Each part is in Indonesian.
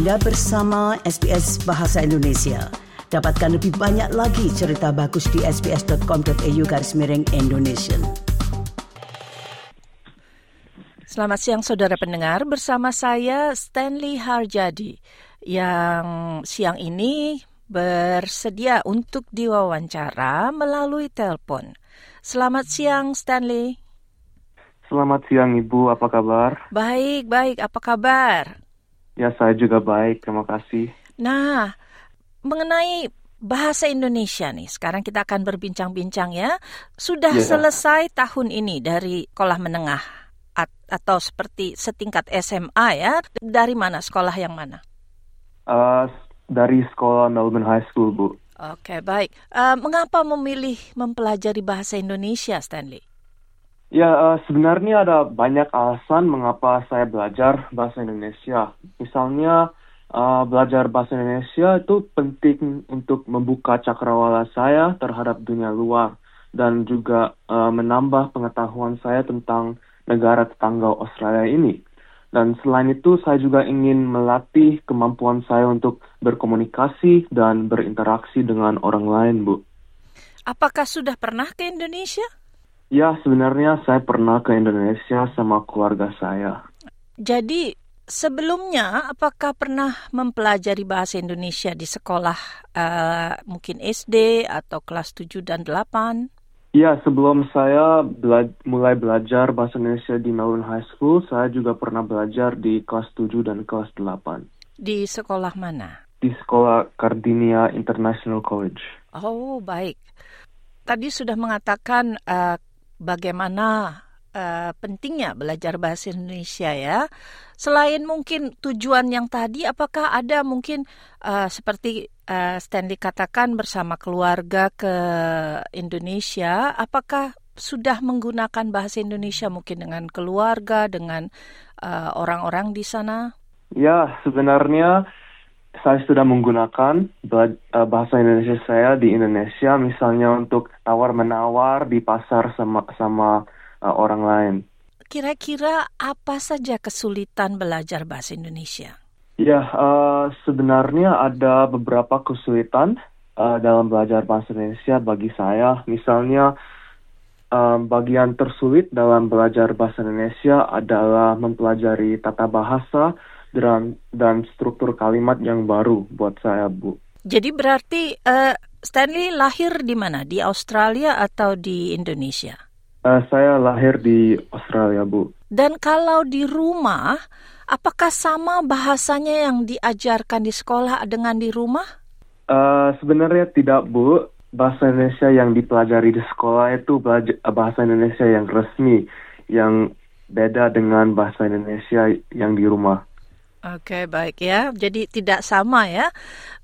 Anda bersama SBS Bahasa Indonesia. Dapatkan lebih banyak lagi cerita bagus di sbs.com.au garis miring Indonesia. Selamat siang saudara pendengar, bersama saya Stanley Harjadi yang siang ini bersedia untuk diwawancara melalui telepon. Selamat siang Stanley. Selamat siang Ibu, apa kabar? Baik, baik. Apa kabar? Ya, saya juga baik, terima kasih. Nah, mengenai bahasa Indonesia nih, sekarang kita akan berbincang-bincang ya. Sudah Ya. selesai tahun ini dari sekolah menengah at- atau seperti setingkat SMA ya. Dari mana sekolah yang mana? Eh, dari sekolah Melbourne High School, Bu. Oke, baik. Eh, mengapa memilih mempelajari bahasa Indonesia, Stanley? Ya, eh, sebenarnya ada banyak alasan mengapa saya belajar bahasa Indonesia. Misalnya, eh, belajar bahasa Indonesia itu penting untuk membuka cakrawala saya terhadap dunia luar dan juga eh, menambah pengetahuan saya tentang negara tetangga Australia ini. Dan selain itu, saya juga ingin melatih kemampuan saya untuk berkomunikasi dan berinteraksi dengan orang lain, Bu. Apakah sudah pernah ke Indonesia? Ya, sebenarnya saya pernah ke Indonesia sama keluarga saya. Jadi sebelumnya apakah pernah mempelajari bahasa Indonesia di sekolah eh, mungkin SD atau kelas 7 dan 8? Ya, sebelum saya bela- mulai belajar bahasa Indonesia di Melbourne High School, saya juga pernah belajar di kelas 7 dan kelas 8 Di sekolah mana? di sekolah Cardinia International College. Oh, baik. Tadi sudah mengatakan eh, bagaimana eh, pentingnya belajar bahasa Indonesia ya. Selain mungkin tujuan yang tadi, apakah ada mungkin eh, seperti eh, Stanley katakan bersama keluarga ke Indonesia, apakah sudah menggunakan bahasa Indonesia mungkin dengan keluarga, dengan orang-orang di sana? Ya, sebenarnya saya sudah menggunakan eh, bahasa Indonesia saya di Indonesia, misalnya untuk tawar-menawar di pasar sama sama eh, orang lain. Kira-kira apa saja kesulitan belajar bahasa Indonesia? Ya, eh, sebenarnya ada beberapa kesulitan eh, dalam belajar bahasa Indonesia bagi saya. Misalnya, eh, bagian tersulit dalam belajar bahasa Indonesia adalah mempelajari tata bahasa dan dan struktur kalimat yang baru buat saya, Bu. Jadi berarti eh, Stanley lahir di mana? Di Australia atau di Indonesia? Eh, saya lahir di Australia, Bu. Dan kalau di rumah, apakah sama bahasanya yang diajarkan di sekolah dengan di rumah? Eh, sebenarnya tidak, Bu. Bahasa Indonesia yang dipelajari di sekolah itu bahasa Indonesia yang resmi, yang beda dengan bahasa Indonesia yang di rumah. Oke, baik ya. Jadi tidak sama ya.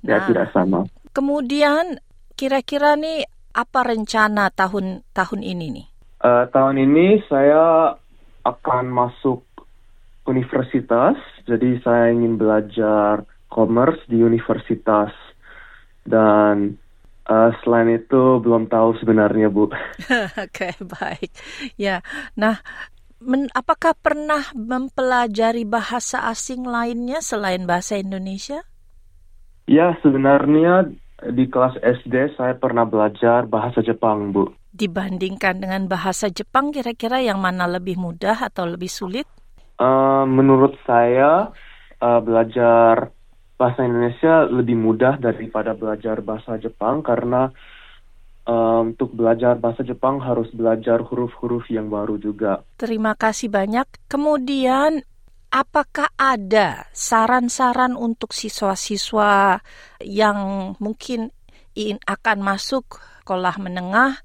Ya, Nah, tidak sama. Kemudian kira-kira nih apa rencana tahun tahun ini nih? Eh, tahun ini saya akan masuk universitas, jadi saya ingin belajar commerce di universitas. Dan eh, selain itu belum tahu sebenarnya, Bu. Oke, baik. Ya. Nah, men- apakah pernah mempelajari bahasa asing lainnya selain bahasa Indonesia? Ya, sebenarnya di kelas SD saya pernah belajar bahasa Jepang, Bu. Dibandingkan dengan bahasa Jepang, kira-kira yang mana lebih mudah atau lebih sulit? Eh, menurut saya eh, belajar bahasa Indonesia lebih mudah daripada belajar bahasa Jepang karena eh, untuk belajar bahasa Jepang harus belajar huruf-huruf yang baru juga. Terima kasih banyak. Kemudian, apakah ada saran-saran untuk siswa-siswa yang mungkin in- akan masuk sekolah menengah?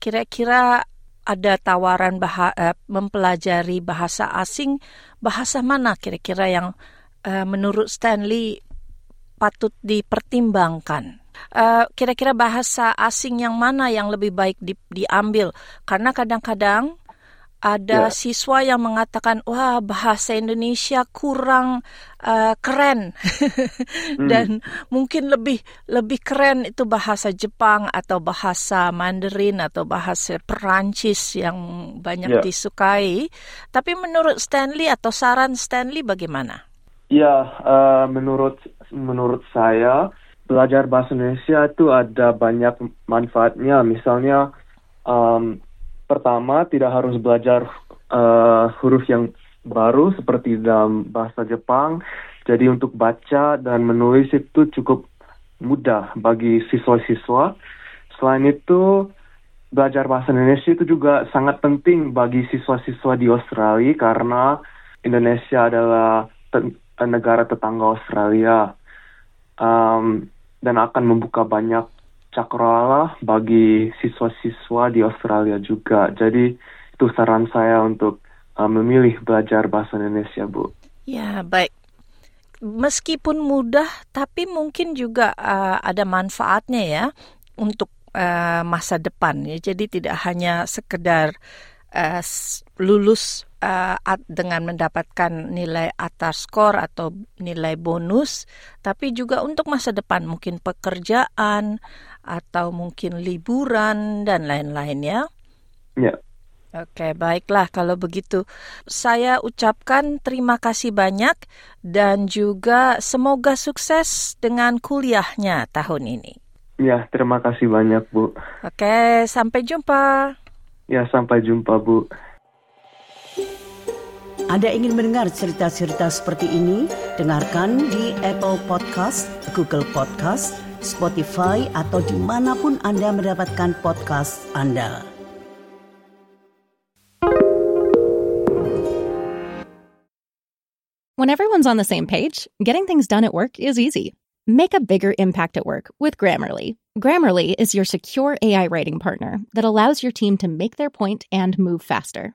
Kira-kira ada tawaran baha- eh, mempelajari bahasa asing, bahasa mana kira-kira yang eh, menurut Stanley patut dipertimbangkan? Eh, Kira-kira bahasa asing yang mana yang lebih baik di- diambil? Karena kadang-kadang ada Ya. siswa yang mengatakan, wah bahasa Indonesia kurang eh, keren dan mungkin lebih lebih keren itu bahasa Jepang atau bahasa Mandarin atau bahasa Perancis yang banyak Ya. disukai. Tapi menurut Stanley atau saran Stanley bagaimana? Ya, uh, menurut menurut saya belajar bahasa Indonesia itu ada banyak manfaatnya. Misalnya, um, pertama tidak harus belajar uh, huruf yang baru seperti dalam bahasa Jepang. Jadi untuk baca dan menulis itu cukup mudah bagi siswa-siswa. Selain itu, belajar bahasa Indonesia itu juga sangat penting bagi siswa-siswa di Australia karena Indonesia adalah negara tetangga Australia um, dan akan membuka banyak cakrawala bagi siswa-siswa di Australia juga. Jadi itu saran saya untuk uh, memilih belajar bahasa Indonesia, Bu. Ya, baik. Meskipun mudah, tapi mungkin juga uh, ada manfaatnya ya untuk uh, masa depan ya. Jadi tidak hanya sekedar uh, lulus uh, dengan mendapatkan nilai atas skor atau nilai bonus, tapi juga untuk masa depan, mungkin pekerjaan atau mungkin liburan dan lain-lain ya. Ya. Oke, baiklah kalau begitu. Saya ucapkan terima kasih banyak dan juga semoga sukses dengan kuliahnya tahun ini. Ya, terima kasih banyak, Bu. Oke, sampai jumpa. Ya, sampai jumpa, Bu. Anda ingin mendengar cerita-cerita seperti ini? Dengarkan di Apple Podcast, Google Podcast, Spotify, atau di mana pun Anda mendapatkan podcast Anda. When everyone's on the same page, getting things done at work is easy. Make a bigger impact at work with Grammarly. Grammarly is your secure AI writing partner that allows your team to make their point and move faster.